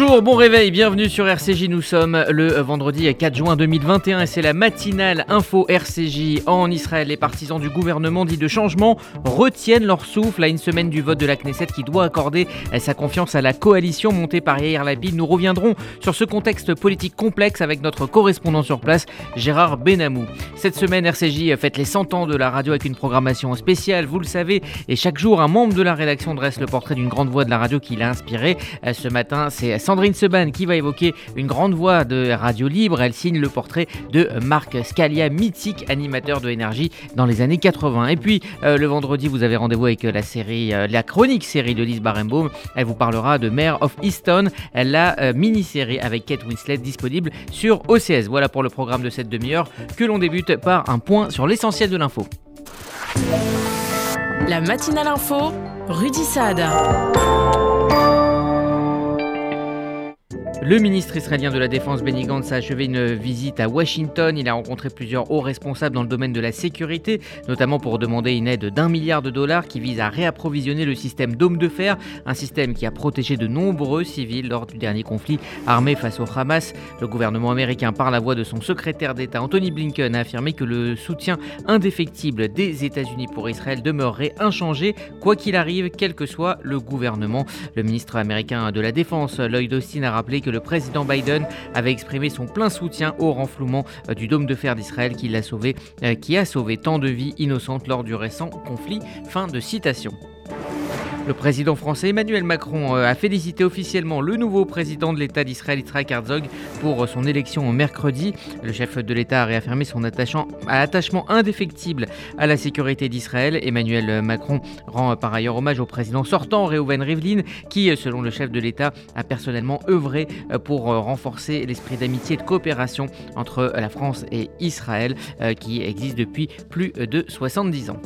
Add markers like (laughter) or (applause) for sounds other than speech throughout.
Bonjour, bon réveil, bienvenue sur RCJ. Nous sommes le vendredi 4 juin 2021 et c'est la matinale info RCJ. En Israël, les partisans du gouvernement dit de changement retiennent leur souffle à une semaine du vote de la Knesset qui doit accorder sa confiance à la coalition montée par Yair Lapid. Nous reviendrons sur ce contexte politique complexe avec notre correspondant sur place, Gérard Benamou. Cette semaine, RCJ fête les 100 ans de la radio avec une programmation spéciale, vous le savez, et chaque jour, un membre de la rédaction dresse le portrait d'une grande voix de la radio qui l'a inspiré. Ce matin, c'est Sandrine Seban qui va évoquer une grande voix de radio libre. Elle signe le portrait de Marc Scalia, mythique animateur de énergie dans les années 80. Et puis euh, le vendredi, vous avez rendez-vous avec euh, la série, euh, la chronique série de Lise Barenbaum. Elle vous parlera de Mare of Easton, la mini-série avec Kate Winslet disponible sur OCS. Voilà pour le programme de cette demi-heure que l'on débute par un point sur l'essentiel de l'info. La matinale info, Rudy Saad. Le ministre israélien de la Défense Benny Gantz a achevé une visite à Washington. Il a rencontré plusieurs hauts responsables dans le domaine de la sécurité, notamment pour demander une aide d'un milliard de dollars qui vise à réapprovisionner le système Dôme de fer, un système qui a protégé de nombreux civils lors du dernier conflit armé face au Hamas. Le gouvernement américain, par la voix de son secrétaire d'État Anthony Blinken, a affirmé que le soutien indéfectible des États-Unis pour Israël demeurerait inchangé, quoi qu'il arrive, quel que soit le gouvernement. Le ministre américain de la Défense, Lloyd Austin, a rappelé que le président Biden avait exprimé son plein soutien au renflouement euh, du dôme de fer d'Israël qui l'a sauvé, euh, qui a sauvé tant de vies innocentes lors du récent conflit. Fin de citation. Le président français Emmanuel Macron euh, a félicité officiellement le nouveau président de l'État d'Israël, Yitzhak Herzog, pour son élection mercredi. Le chef de l'État a réaffirmé son attachement indéfectible à la sécurité d'Israël. Emmanuel Macron rend par ailleurs hommage au président sortant, Reuven Rivlin, qui, selon le chef de l'État, a personnellement œuvré euh, pour renforcer l'esprit d'amitié et de coopération entre la France et Israël, euh, qui existe depuis plus de 70 ans.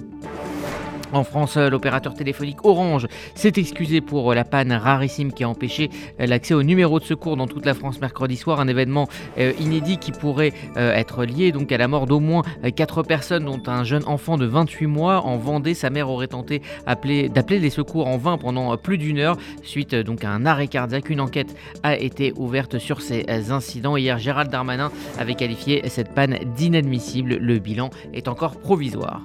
En France, l'opérateur téléphonique Orange s'est excusé pour la panne rarissime qui a empêché l'accès au numéro de secours dans toute la France mercredi soir, un événement euh, inédit qui pourrait euh, être lié à la mort d'au moins 4 personnes dont un jeune enfant de 28 mois en Vendée. Sa mère aurait tenté d'appeler les secours en vain pendant plus d'une heure suite donc à un arrêt cardiaque. Une enquête a été ouverte sur ces incidents. Hier, Gérald Darmanin avait qualifié cette panne d'inadmissible. Le bilan est encore provisoire.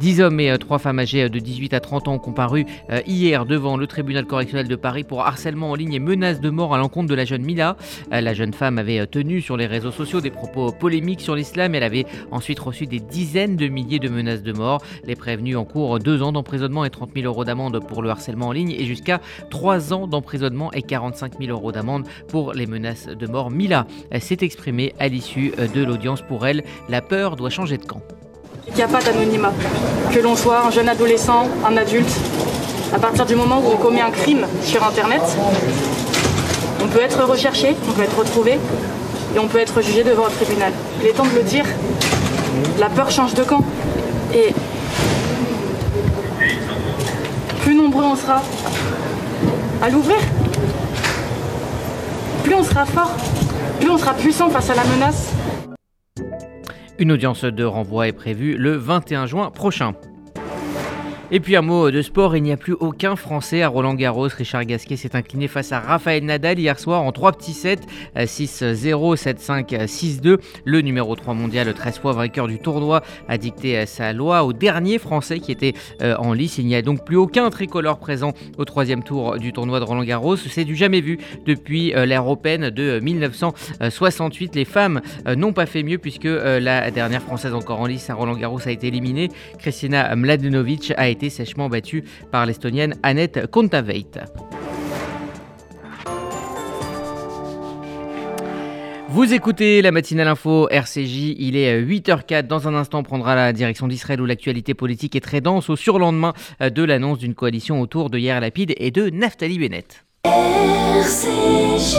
10 hommes et 3 euh, femmes âgées euh, de 18 à 30 ans ont comparu euh, hier devant le tribunal correctionnel de Paris pour harcèlement en ligne et menace de mort à l'encontre de la jeune Mila. La jeune femme avait tenu sur les réseaux sociaux des propos polémiques sur l'islam. Elle avait ensuite reçu des dizaines de milliers de menaces de mort. Les prévenus en cours 2 ans d'emprisonnement et 30 000 euros d'amende pour le harcèlement en ligne et jusqu'à 3 ans d'emprisonnement et 45 000 euros d'amende pour les menaces de mort. Mila s'est exprimée à l'issue de l'audience pour elle. La peur doit changer de camp. Il n'y a pas d'anonymat. Que l'on soit un jeune adolescent, un adulte, à partir du moment où on commet un crime sur Internet, on peut être recherché, on peut être retrouvé et on peut être jugé devant un tribunal. Il est temps de le dire, la peur change de camp. Et plus nombreux on sera à l'ouvrir, plus on sera fort, plus on sera puissant face à la menace une audience de renvoi est prévue le 21 juin prochain. Et puis un mot de sport, il n'y a plus aucun Français à Roland Garros. Richard Gasquet s'est incliné face à Raphaël Nadal hier soir en 3 petits sets, 6-0, 7-5, 6-2. Le numéro 3 mondial, 13 fois vainqueur du tournoi, a dicté sa loi au dernier Français qui était euh, en lice. Il n'y a donc plus aucun tricolore présent au troisième tour du tournoi de Roland Garros. C'est du jamais vu depuis euh, l'ère européenne de 1968. Les femmes euh, n'ont pas fait mieux puisque la dernière Française encore en lice à Roland Garros a été éliminée. Kristina Mladenovic a été sèchement battue par l'Estonienne Annette Kontaveit. Vous écoutez la matinale info RCJ, il est 8h04. Dans un instant, on prendra la direction d'Israël où l'actualité politique est très dense au surlendemain de l'annonce d'une coalition autour de Yair Lapid et de Naftali Bennett. RCJ.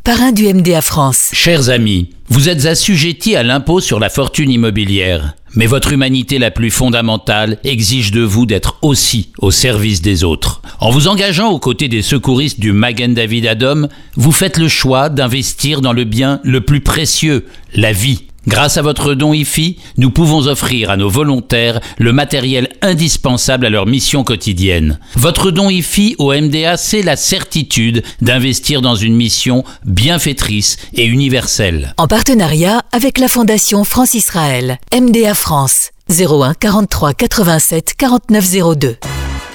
parrain du MDA France. Chers amis, vous êtes assujettis à l'impôt sur la fortune immobilière. Mais votre humanité la plus fondamentale exige de vous d'être aussi au service des autres. En vous engageant aux côtés des secouristes du Magen David Adom, vous faites le choix d'investir dans le bien le plus précieux, la vie. Grâce à votre don IFI, nous pouvons offrir à nos volontaires le matériel indispensable à leur mission quotidienne. Votre don IFI au MDA, c'est la certitude d'investir dans une mission bienfaitrice et universelle. En partenariat avec la Fondation France-Israël, MDA France, 01 43 87 49 02.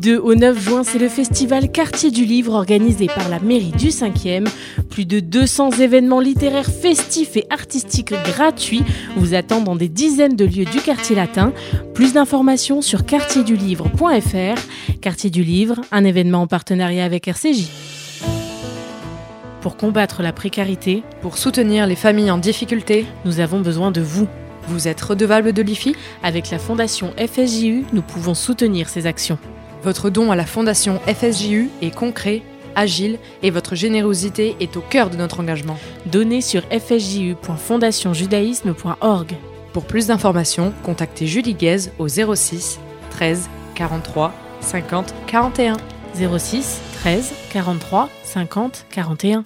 Du 2 au 9 juin, c'est le festival Quartier du Livre organisé par la mairie du 5e. Plus de 200 événements littéraires festifs et artistiques gratuits vous attendent dans des dizaines de lieux du quartier latin. Plus d'informations sur quartierdulivre.fr. Quartier du Livre, un événement en partenariat avec RCJ. Pour combattre la précarité, Pour soutenir les familles en difficulté, nous avons besoin de vous. vous êtes redevable de l'IFI Avec la fondation FSJU, nous pouvons soutenir ces actions. Votre don à la fondation FSJU est concret, agile et votre générosité est au cœur de notre engagement. Donnez sur fsju.fondationjudaïsme.org. Pour plus d'informations, contactez Julie Guez au 06 13 43 50 41. 06 13 43 50 41.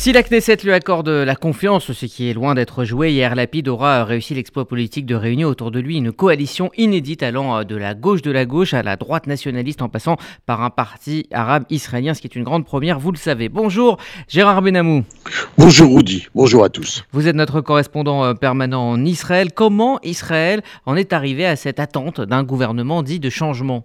Si la Knesset lui accorde la confiance, ce qui est loin d'être joué, hier Lapid aura réussi l'exploit politique de réunir autour de lui une coalition inédite allant de la gauche de la gauche à la droite nationaliste en passant par un parti arabe israélien, ce qui est une grande première, vous le savez. Bonjour Gérard Benamou. Bonjour Rudy, bonjour à tous. Vous êtes notre correspondant euh, permanent en Israël. Comment Israël en est arrivé à cette attente d'un gouvernement dit de changement?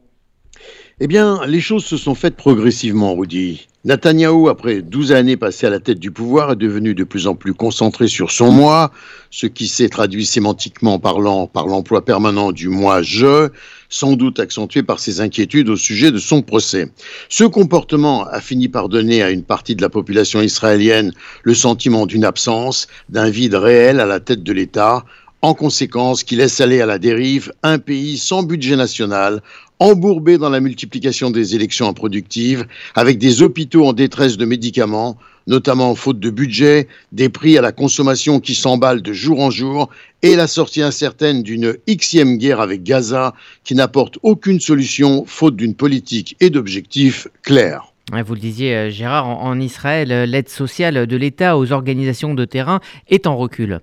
Eh bien, les choses se sont faites progressivement, Rudy. Netanyahou, après 12 années passées à la tête du pouvoir, est devenu de plus en plus concentré sur son moi, ce qui s'est traduit sémantiquement parlant par l'emploi permanent du moi-je, sans doute accentué par ses inquiétudes au sujet de son procès. Ce comportement a fini par donner à une partie de la population israélienne le sentiment d'une absence, d'un vide réel à la tête de l'État, en conséquence qui laisse aller à la dérive un pays sans budget national, embourbé dans la multiplication des élections improductives, avec des hôpitaux en détresse de médicaments, notamment faute de budget, des prix à la consommation qui s'emballent de jour en jour, et la sortie incertaine d'une xème guerre avec Gaza qui n'apporte aucune solution faute d'une politique et d'objectifs clairs. Vous le disiez euh, Gérard, en en Israël, euh, l'aide sociale de l'État aux organisations de terrain est en recul.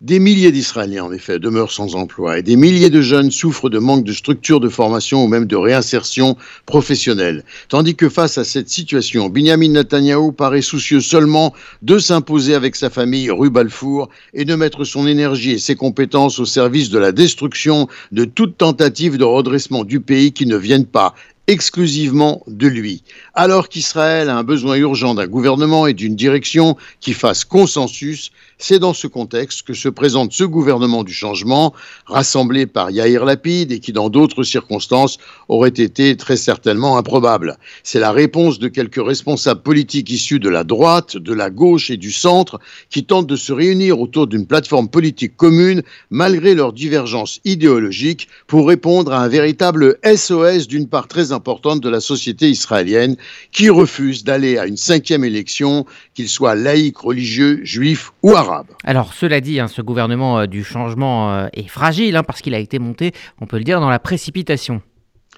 Des milliers d'Israéliens, en effet, demeurent sans emploi et des milliers de jeunes souffrent de manque de structures de formation ou même de réinsertion professionnelle. Tandis que face à cette situation, Binyamin Netanyahou paraît soucieux seulement de s'imposer avec sa famille rue Balfour et de mettre son énergie et ses compétences au service de la destruction de toute tentative de redressement du pays qui ne vienne pas exclusivement de lui. Alors qu'Israël a un besoin urgent d'un gouvernement et d'une direction qui fasse consensus, c'est dans ce contexte que se présente ce gouvernement du changement, rassemblé par Yair Lapid et qui, dans d'autres circonstances, aurait été très certainement improbable. C'est la réponse de quelques responsables politiques issus de la droite, de la gauche et du centre qui tentent de se réunir autour d'une plateforme politique commune malgré leurs divergences idéologiques pour répondre à un véritable SOS d'une part très importante de la société israélienne qui refuse d'aller à une cinquième élection, qu'il soit laïque, religieux, juif ou arabe. Alors cela dit, hein, ce gouvernement euh, du changement euh, est fragile hein, parce qu'il a été monté, on peut le dire, dans la précipitation.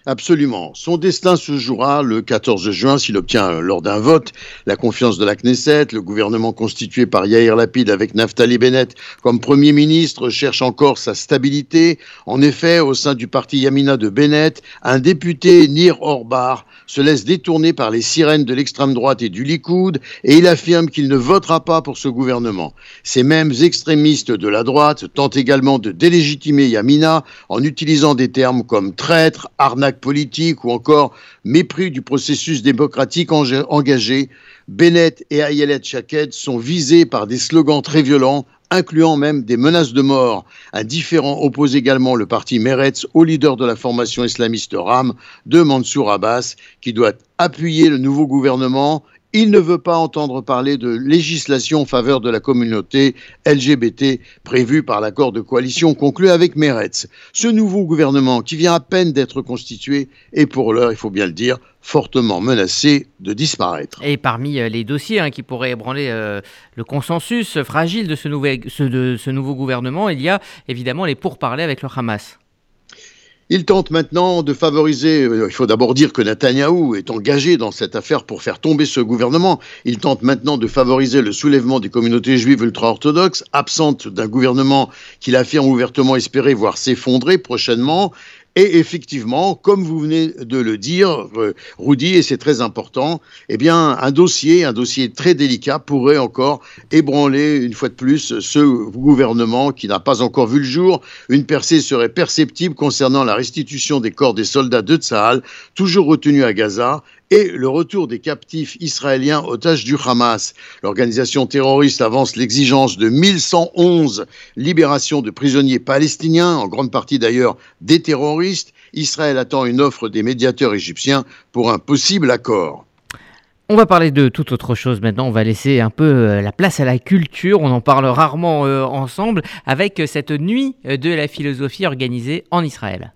Absolument. Son destin se jouera le 14 juin s'il obtient, euh, lors d'un vote, la confiance de la Knesset. Le gouvernement constitué par Yair Lapid avec Naftali Bennett comme Premier ministre cherche encore sa stabilité. En effet, au sein du parti Yamina de Bennett, un député, Nir Orbar, se laisse détourner par les sirènes de l'extrême droite et du Likoud et il affirme qu'il ne votera pas pour ce gouvernement. Ces mêmes extrémistes de la droite tentent également de délégitimer Yamina en utilisant des termes comme traître, arnaque politique ou encore mépris du processus démocratique engagé, Bennett et Ayelet Shaked sont visés par des slogans très violents incluant même des menaces de mort. Un différent oppose également le parti Meretz au leader de la formation islamiste RAM de Mansour Abbas, qui doit appuyer le nouveau gouvernement il ne veut pas entendre parler de législation en faveur de la communauté LGBT prévue par l'accord de coalition conclu avec Meretz. Ce nouveau gouvernement, qui vient à peine d'être constitué, est pour l'heure, il faut bien le dire, fortement menacé de disparaître. Et parmi euh, les dossiers hein, qui pourraient ébranler euh, le consensus fragile de ce, de ce nouveau gouvernement, il y a évidemment les pourparlers avec le Hamas. Il tente maintenant de favoriser, euh, il faut d'abord dire que Netanyahou est engagé dans cette affaire pour faire tomber ce gouvernement. Il tente maintenant de favoriser le soulèvement des communautés juives ultra-orthodoxes, absentes d'un gouvernement qu'il affirme ouvertement espérer voir s'effondrer prochainement. Et effectivement, comme vous venez de le dire, euh, Rudy, et c'est très important, eh un dossier, un dossier très délicat pourrait encore ébranler une fois de plus ce gouvernement qui n'a pas encore vu le jour. Une percée serait perceptible concernant la restitution des corps des soldats de Tsahal, toujours retenus à Gaza, et le retour des captifs israéliens otages du Hamas. L'organisation terroriste avance l'exigence de 1111 libérations de prisonniers palestiniens, en grande partie d'ailleurs des terroristes. Israël attend une offre des médiateurs égyptiens pour un possible accord. On va parler de toute autre chose maintenant, on va laisser un peu euh, la place à la culture, on en parle rarement euh, ensemble avec cette nuit de la philosophie organisée en Israël.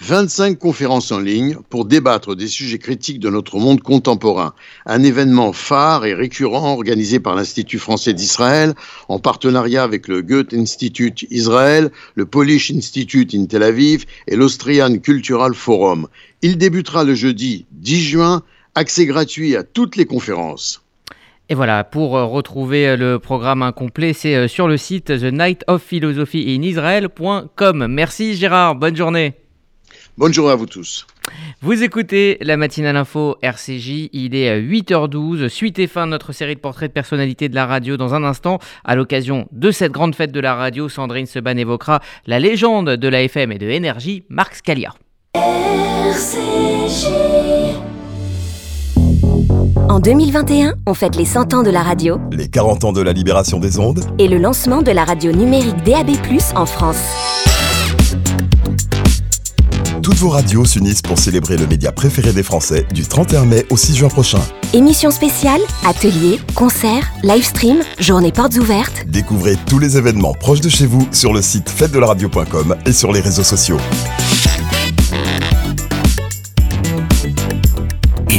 25 conférences en ligne pour débattre des sujets critiques de notre monde contemporain. Un événement phare et récurrent organisé par l'Institut français d'Israël en partenariat avec le Goethe Institute Israël, le Polish Institute in Tel Aviv et l'Austrian Cultural Forum. Il débutera le jeudi 10 juin, accès gratuit à toutes les conférences. Et voilà, pour euh, retrouver euh, le programme incomplet, c'est euh, sur le site the night of philosophy in Israel.com. Merci Gérard, bonne journée. Bonne journée à vous tous. Vous écoutez la matinale info RCJ, il est 8h12, suite et fin de notre série de portraits de personnalités de la radio dans un instant. À l'occasion de cette grande fête de la radio, Sandrine Seban évoquera la légende de la FM et de énergie, Marc Scalia. RCJ. En 2021, on fête les 100 ans de la radio, les 40 ans de la libération des ondes et le lancement de la radio numérique DAB+, en France. Toutes vos radios s'unissent pour célébrer le média préféré des Français du 31 mai au 6 juin prochain. Émissions spéciales, ateliers, concerts, live stream, journées portes ouvertes. Découvrez tous les événements proches de chez vous sur le site fête-de-la-radio.com et sur les réseaux sociaux.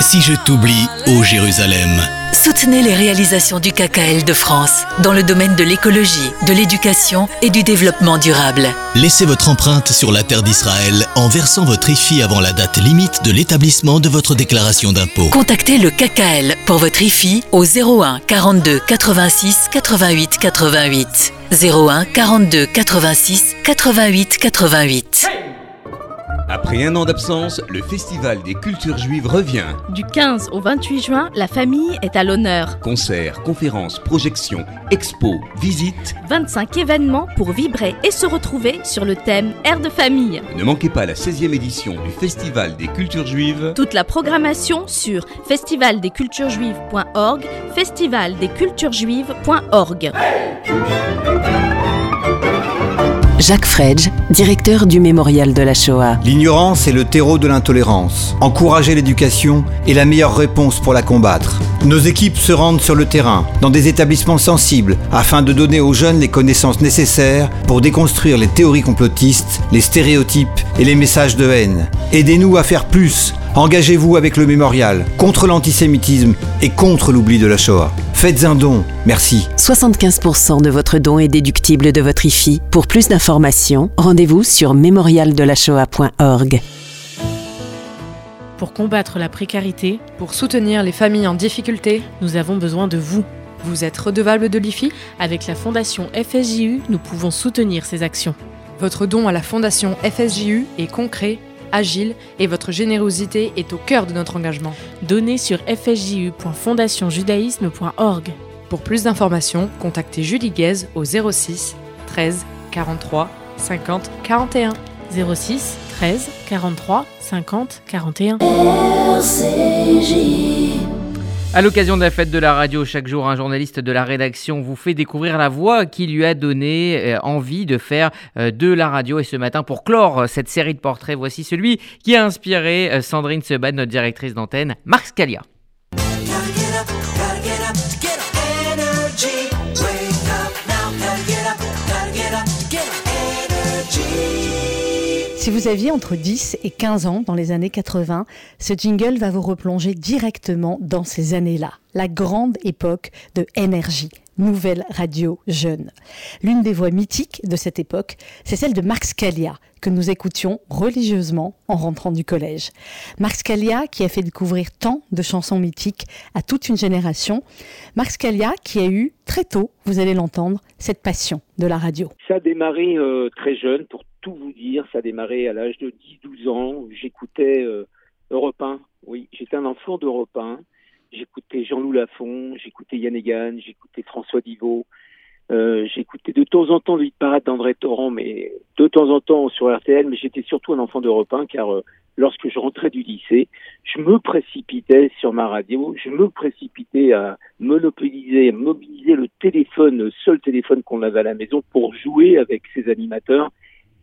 si je t'oublie, ô Jérusalem. Soutenez les réalisations du KKL de France dans le domaine de l'écologie, de l'éducation et du développement durable. Laissez votre empreinte sur la terre d'Israël en versant votre IFI avant la date limite de l'établissement de votre déclaration d'impôt. Contactez le KKL pour votre IFI au 01 42 86 88 88. 01 42 86 88 88. Après un an d'absence, le Festival des cultures juives revient. Du 15 au 28 juin, la famille est à l'honneur. Concerts, conférences, projections, expos, visites. 25 événements pour vibrer et se retrouver sur le thème Air de famille. Ne manquez pas la 16e édition du Festival des cultures juives. Toute la programmation sur festivaldesculturesjuives.org, festivaldesculturesjuives.org. Jacques Fredge, directeur du Mémorial de la Shoah. L'ignorance est le terreau de l'intolérance. Encourager l'éducation est la meilleure réponse pour la combattre. Nos équipes se rendent sur le terrain, dans des établissements sensibles, afin de donner aux jeunes les connaissances nécessaires pour déconstruire les théories complotistes, les stéréotypes et les messages de haine. Aidez-nous à faire plus. Engagez-vous avec le mémorial, contre l'antisémitisme et contre l'oubli de la Shoah. Faites un don, merci. 75% de votre don est déductible de votre IFI. Pour plus d'informations, rendez-vous sur mémorialdelashoah.org. Pour combattre la précarité, pour soutenir les familles en difficulté, nous avons besoin de vous. Vous êtes redevable de l'IFI Avec la fondation FSJU, nous pouvons soutenir ces actions. Votre don à la fondation FSJU est concret, agile et votre générosité est au cœur de notre engagement. Donnez sur fsju.fondationjudaïsme.org. Pour plus d'informations, contactez Julie Guez au 06 13 43 50 41. 06 13 43 50 41. À l'occasion de la fête de la radio, chaque jour, un journaliste de la rédaction vous fait découvrir la voix qui lui a donné euh, envie de faire euh, de la radio. Et ce matin, pour clore euh, cette série de portraits, voici celui qui a inspiré Sandrine Seban, notre directrice d'antenne, Marc Scalia. Si vous aviez entre 10 et 15 ans dans les années 80, ce jingle va vous replonger directement dans ces années-là, la grande époque de énergie, nouvelle radio jeune. L'une des voix mythiques de cette époque, c'est celle de Marc Scalia, que nous écoutions religieusement en rentrant du collège. Marc Scalia qui a fait découvrir tant de chansons mythiques à toute une génération. Marc Scalia qui a eu très tôt, vous allez l'entendre, cette passion de la radio. Ça a démarré euh, très jeune pour tout vous dire, ça a démarré à l'âge de 10-12 ans. J'écoutais euh, Europe 1. Oui, j'étais un enfant d'Europe 1. J'écoutais Jean-Loup Lafont, j'écoutais Yann Egan, j'écoutais François Divot. Euh, j'écoutais de temps en temps le parade d'André Torrent, mais de temps en temps sur RTL, mais j'étais surtout un enfant d'Europe 1 car euh, lorsque je rentrais du lycée, je me précipitais sur ma radio, je me précipitais à monopoliser, à mobiliser le téléphone, le seul téléphone qu'on avait à la maison pour jouer avec ces animateurs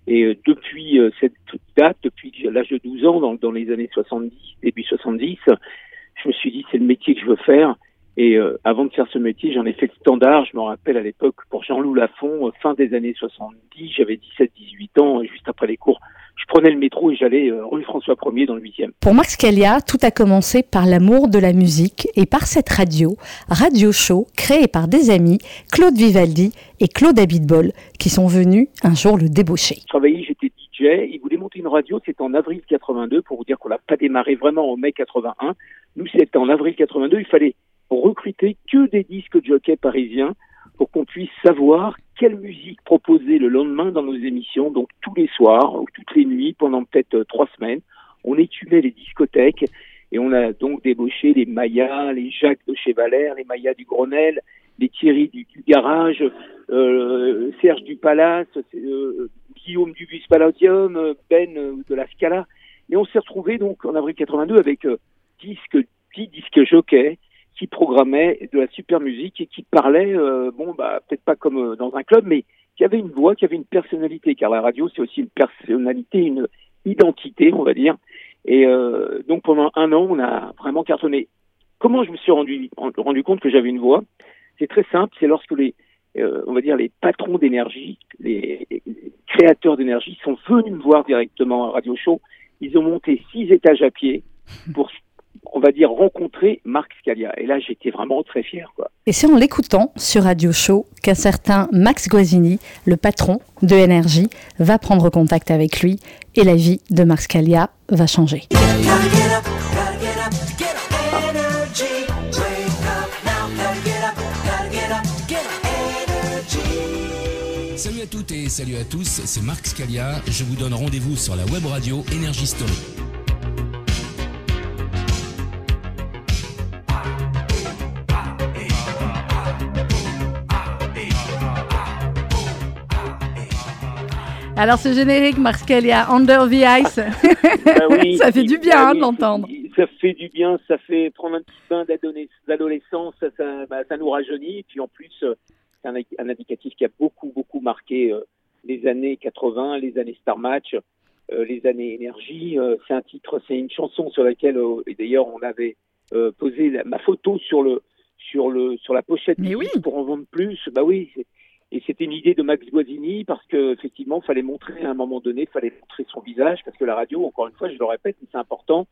et euh, depuis euh, cette date, depuis l'âge de 12 ans, dans, les années 70, début 70, je me suis dit c'est le métier que je veux faire. Et euh, avant de faire ce métier, j'en ai fait le standard. Je me rappelle à l'époque pour Jean-Loup Lafont, fin des années 70, j'avais 17-18 ans, juste après les cours, je prenais le métro et j'allais rue François 1er dans le 8e. Pour Max Scalia, tout a commencé par l'amour de la musique et par cette radio, Radio Show, créée par des amis, Claude Vivaldi et Claude Abitbol, qui sont venus un jour le débaucher. Je travaillais, j'étais DJ, il voulait monter une radio, c'était en avril 82, pour vous dire qu'on n'a pas démarré vraiment en mai 81. Nous, c'était en avril 82, il fallait recruter que des disques jockey parisiens pour qu'on puisse savoir quelle musique proposer le lendemain dans nos émissions, donc tous les soirs ou toutes les nuits pendant peut-être euh, trois semaines. On étumait les discothèques et on a donc débauché les Mayas, les Jacques de chez Valère, les Mayas du Grenelle, les Thierry du, Garage, euh, Serge du Palace, euh, Guillaume du Bus Palladium, Ben de la Scala. Et on s'est retrouvé donc en avril 82 avec euh, disques, 10 disques jockeys qui programmait de la super musique et qui parlait, euh, bon, bah, peut-être pas comme euh, dans un club, mais qui avait une voix, qui avait une personnalité, car la radio, c'est aussi une personnalité, une identité, on va dire. Et euh, donc pendant un an, on a vraiment cartonné. Comment je me suis rendu, rendu compte que j'avais une voix? C'est très simple, c'est lorsque les, euh, on va dire, les patrons d'énergie, les, créateurs d'énergie sont venus me voir directement à Radio Show. Ils ont monté six étages à pied pour on va dire, rencontrer Marc Scalia. Et là, j'étais vraiment très fier. Et c'est en l'écoutant sur Radio Show qu'un certain Max Guazzini, le patron de Énergie, va prendre contact avec lui et la vie de Marc Scalia va changer. Et salut à tous, c'est Marc Scalia. Je vous donne rendez-vous sur la web radio Énergie Story. Alors ce générique, Marscalia, Under the Ice, Ah oui, (laughs) ça fait du bien ah hein, oui, l'entendre. Ça fait du bien, ça fait prendre un petit bain d'adolesc- d'adolescence, ça, ça, bah, ça nous rajeunit. Et puis en plus, euh, c'est un, un indicatif qui a beaucoup, beaucoup marqué euh, les années 80, les années Star Match, euh, les années Énergie. Euh, c'est un titre, c'est une chanson sur laquelle, et d'ailleurs, on avait posé la- ma photo sur le sur le sur la pochette du disque pour en vendre plus. Bah oui. Et c'était une idée de Max Guazzini parce que effectivement, fallait montrer à un moment donné, fallait montrer son visage parce que la radio, encore une fois, je le répète, mais c'est important,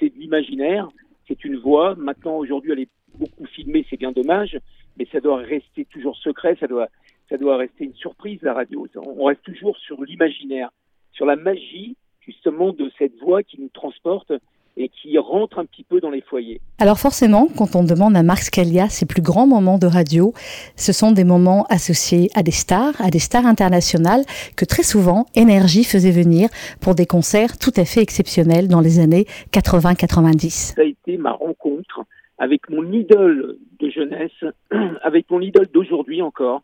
c'est de l'imaginaire, c'est une voix. Maintenant, aujourd'hui, elle est beaucoup filmée, c'est bien dommage, mais ça doit rester toujours secret, ça doit ça doit rester une surprise la radio. On reste toujours sur l'imaginaire, sur la magie justement de cette voix qui nous transporte et qui rentre un petit peu dans les foyers. Alors forcément, quand on demande à Marc Scalia ses plus grands moments de radio, ce sont des moments associés à des stars, à des stars internationales que très souvent Énergie faisait venir pour des concerts tout à fait exceptionnels dans les années 80-90. Ça a été ma rencontre avec mon idole de jeunesse, (clears throat) avec mon idole d'aujourd'hui encore.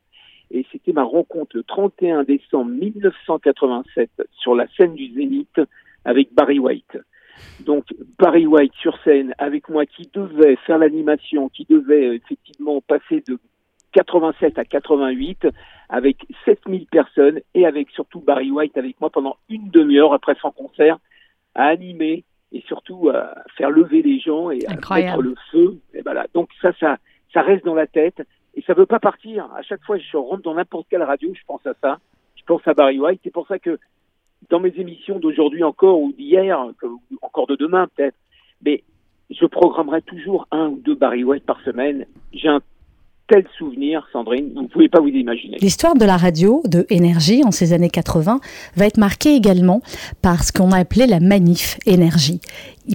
Et c'était ma rencontre le 31 décembre 1987 sur la scène du Zénith avec Barry White. Donc Barry White sur scène avec moi qui devait faire l'animation, qui devait euh, effectivement passer de 87 à 88 avec 7000 personnes et avec surtout Barry White avec moi pendant une demi-heure après son concert à animer et surtout à faire lever les gens et à Incroyable. mettre le feu. Et voilà. Donc ça, ça, ça reste dans la tête et ça veut pas partir. À chaque fois je rentre dans n'importe quelle radio, je pense à ça. Je pense à Barry White. C'est pour ça que dans mes émissions d'aujourd'hui encore ou d'hier, ou encore de demain peut-être, mais je programmerai toujours un ou deux Barry White par semaine. J'ai un tel souvenir, Sandrine, vous ne pouvez pas vous imaginer. L'histoire de la radio, de Énergie, en ces années 80, va être marquée également par ce qu'on a appelé la manif Énergie.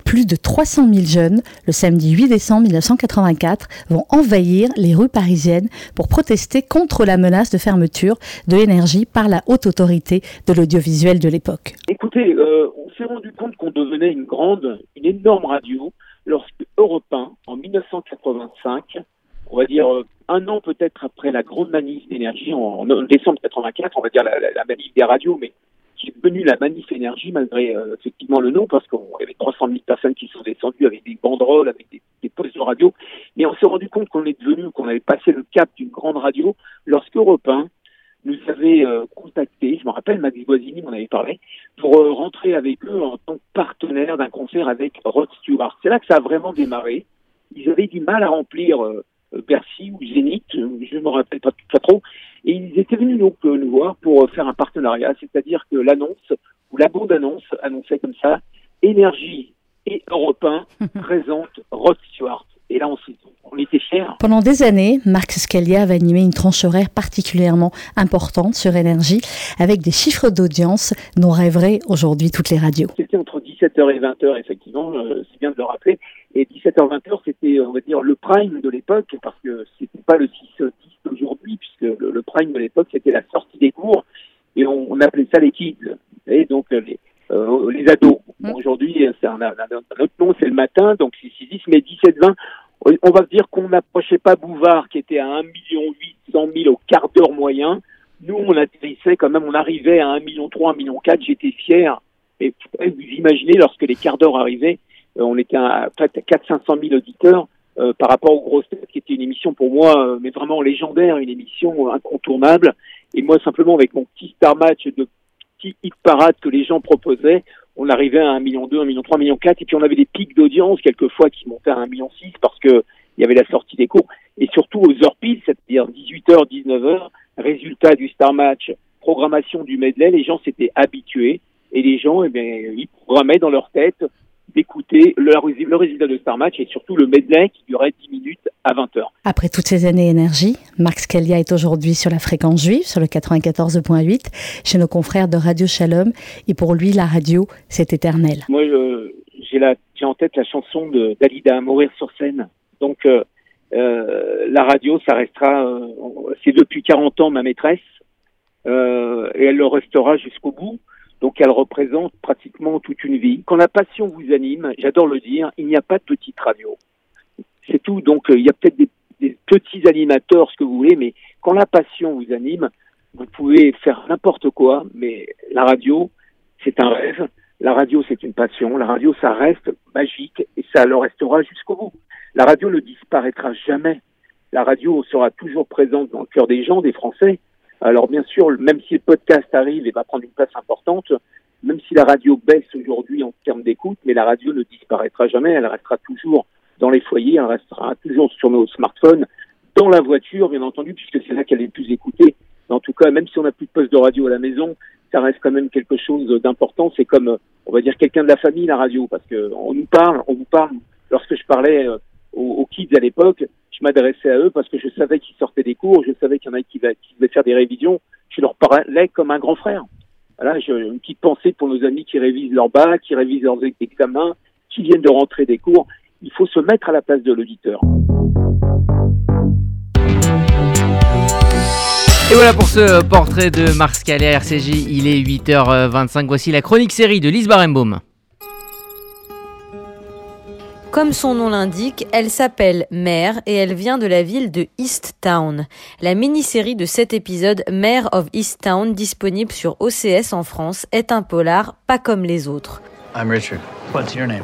Plus de 300 000 jeunes, le samedi 8 décembre 1984, vont envahir les rues parisiennes pour protester contre la menace de fermeture de Énergie par la haute autorité de l'audiovisuel de l'époque. Écoutez, euh, on s'est rendu compte qu'on devenait une grande, une énorme radio lorsque Europe 1, en 1985, on va dire euh, un an peut-être après la grande manif d'énergie, en, en décembre 84, on va dire la, la- manif des radios, mais qui est devenue la manif énergie malgré euh, effectivement le nom, parce qu'il y avait 300 000 personnes qui sont descendues avec des banderoles, avec des, des postes de radio, mais on s'est rendu compte qu'on est devenu, qu'on avait passé le cap d'une grande radio lorsque Europe 1 nous avait euh, contacté, je me rappelle, Max Boisini m'en avait parlé, pour euh, rentrer avec eux en tant que partenaire d'un concert avec Rod Stewart. C'est là que ça a vraiment démarré. Ils avaient du mal à remplir euh, Bercy ou Zénith, euh, je ne me rappelle pas, pas trop, et ils étaient venus donc euh, nous voir pour euh, faire un partenariat, c'est-à-dire que l'annonce, ou la bande-annonce annonçait comme ça, Énergie et Europe 1 (laughs) présentent Rod Stewart. Et là, on, s'est- on était fiers. Pendant des années, Marc Scalia va animer une tranche horaire particulièrement importante sur Énergie, avec des chiffres d'audience dont rêveraient aujourd'hui toutes les radios. C'était entre 17h et 20h, effectivement, euh, c'est bien de le rappeler. Et 17h-20h, c'était, on va dire, le prime de l'époque, parce que c'était pas le 6-10 d'aujourd'hui, puisque le, le prime de l'époque, c'était la sortie des cours, et on, on appelait ça les kids, et donc euh, les, euh, les ados. Bon, Aujourd'hui, c'est un, un- un autre nom, c'est le matin, donc c'est 6-10, mais 17-20, on- on va dire qu'on n'approchait pas Bouvard, qui était à 1 800 000 au quart d'heure moyen. Nous, on atterrissait quand même, on arrivait à 1 million 3, 1 million 4, j'étais fier. Et vous imaginez, lorsque les quarts d'heure arrivaient, euh, on était à, à 400-500 000 auditeurs euh, par rapport aux grosses têtes, qui était une émission pour moi, euh, mais vraiment légendaire, une émission incontournable. Et moi, simplement, avec mon petit star match de petit hit parade que les gens proposaient, on arrivait à 1 million 2, 1 million 3, 1 million 4, et puis on avait des pics d'audience, quelquefois, qui montaient à 1 million 6, parce que il y avait la sortie des cours, et surtout aux heures piles, c'est-à-dire 18h, 19h, résultat du star match, programmation du medley, les gens s'étaient habitués, et les gens, eh bien, ils programmaient dans leur tête d'écouter le, le résultat de Star Match et surtout le medley qui durait 10 minutes à 20 heures. Après toutes ces années énergie, Marc Scalia est aujourd'hui sur la fréquence juive, sur le 94.8, chez nos confrères de Radio Shalom. Et pour lui, la radio, c'est éternel. Moi, j'ai en tête la chanson de Dalida, Mourir sur scène. Donc, euh, euh, la radio, ça restera, euh, c'est depuis 40 ans ma maîtresse, et elle le restera jusqu'au bout. Donc, elle représente pratiquement toute une vie. Quand la passion vous anime, j'adore le dire, il n'y a pas de petite radio. C'est tout. Donc, euh, il y a peut-être des, des petits animateurs, ce que vous voulez, mais quand la passion vous anime, vous pouvez faire n'importe quoi, mais la radio, c'est un rêve. La radio, c'est une passion. La radio, ça reste magique et ça le restera jusqu'au bout. La radio ne disparaîtra jamais. La radio sera toujours présente dans le cœur des gens, des Français. Alors bien sûr, même si le podcast arrive et va prendre une place importante, même si la radio baisse aujourd'hui en termes d'écoute, mais la radio ne disparaîtra jamais, elle restera toujours dans les foyers, elle restera toujours sur nos smartphones, dans la voiture, bien entendu, puisque c'est là qu'elle est le plus écoutée. En tout cas, même si on n'a plus de poste de radio à la maison, ça reste quand même quelque chose d'important. C'est comme, on va dire, quelqu'un de la famille, la radio, parce que on nous parle, on vous parle. Lorsque je parlais euh, aux, kids à l'époque, je m'adressais à eux parce que je savais qu'ils sortaient des cours, je savais qu'il y en a qui, va- devaient faire des révisions. Je leur parlais comme un grand frère. Voilà, j'ai une petite pensée pour nos amis qui révisent leur bac, qui révisent leurs examens, qui viennent de rentrer des cours. Il faut se mettre à la place de l'auditeur. Et voilà pour ce portrait de Marc Scalé à RCJ. Il est 8h25. Voici la chronique série de Lise Barenbaum. Comme son nom l'indique, elle s'appelle Mare et elle vient de la ville de East Town. La mini-série de 7 épisodes Mare of East Town, disponible sur OCS en France, est un polar pas comme les autres. I'm Richard. What's your name?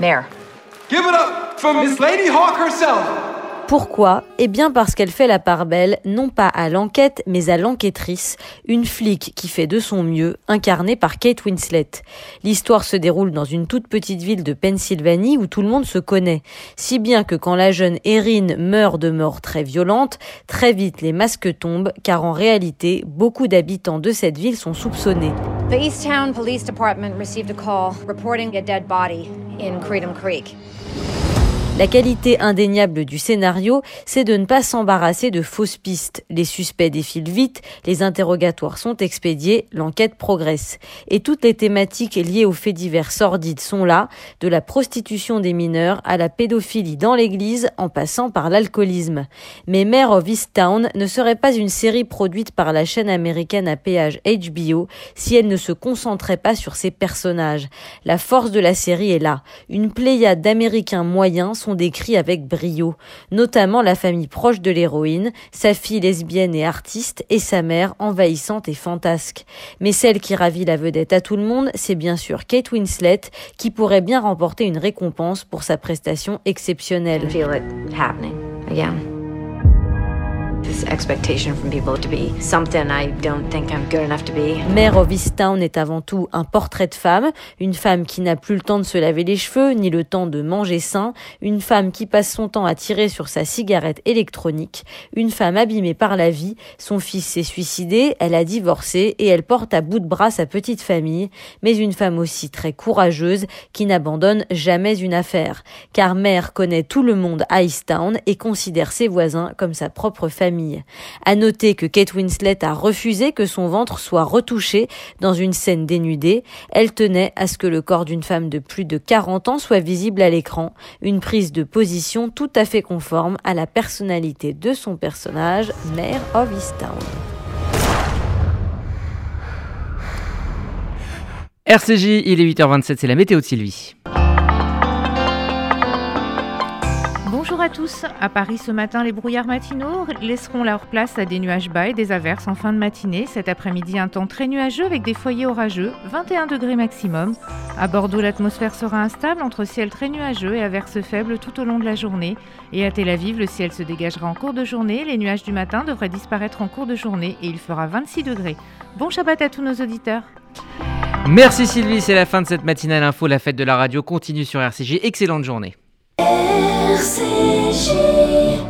Mare. Give it up for Miss Lady Hawk herself. Pourquoi Eh bien parce qu'elle fait la part belle, non pas à l'enquête, mais à l'enquêtrice, une flic qui fait de son mieux, incarnée par Kate Winslet. L'histoire se déroule dans une toute petite ville de Pennsylvanie où tout le monde se connaît, si bien que quand la jeune Erin meurt de mort très violente, très vite les masques tombent, car en réalité, beaucoup d'habitants de cette ville sont soupçonnés. The Easttown Police Department received a call reporting a dead body in Creedham Creek. La qualité indéniable du scénario, c'est de ne pas s'embarrasser de fausses pistes. Les suspects défilent vite, les interrogatoires sont expédiés, l'enquête progresse. Et toutes les thématiques liées aux faits divers sordides sont là, de la prostitution des mineurs à la pédophilie dans l'église en passant par l'alcoolisme. Mais Mare of Easttown ne serait pas une série produite par la chaîne américaine à péage HBO si elle ne se concentrait pas sur ses personnages. La force de la série est là. Une pléiade d'Américains moyens sont décrits avec brio, notamment la famille proche de l'héroïne, sa fille lesbienne et artiste et sa mère envahissante et fantasque. Mais celle qui ravit la vedette à tout le monde, c'est bien sûr Kate Winslet, qui pourrait bien remporter une récompense pour sa prestation exceptionnelle. This expectation from people to be something I don't think I'm good enough to be. Of Easttown est avant tout un portrait de femme, une femme qui n'a plus le temps de se laver les cheveux, ni le temps de manger sain, une femme qui passe son temps à tirer sur sa cigarette électronique, une femme abîmée par la vie, son fils s'est suicidé, elle a divorcé et elle porte à bout de bras sa petite famille, mais une femme aussi très courageuse qui n'abandonne jamais une affaire, car Mare connaît tout le monde à Easttown et considère ses voisins comme sa propre famille. À noter que Kate Winslet a refusé que son ventre soit retouché dans une scène dénudée. Elle tenait à ce que le corps d'une femme de plus de 40 ans soit visible à l'écran, une prise de position tout à fait conforme à la personnalité de son personnage, Mare of Easttown. RCJ, il est 8h27, c'est la météo de Sylvie. Bonjour à tous. À Paris ce matin, les brouillards matinaux laisseront leur place à des nuages bas et des averses en fin de matinée. Cet après-midi, un temps très nuageux avec des foyers orageux, 21 degrés maximum. À Bordeaux, l'atmosphère sera instable entre ciel très nuageux et averses faibles tout au long de la journée. Et à Tel Aviv, le ciel se dégagera en cours de journée. Les nuages du matin devraient disparaître en cours de journée et il fera 26 degrés. Bon Shabbat à tous nos auditeurs. Merci Sylvie, c'est la fin de cette matinale info. La fête de la radio continue sur RCJ. Excellente journée. Versailles.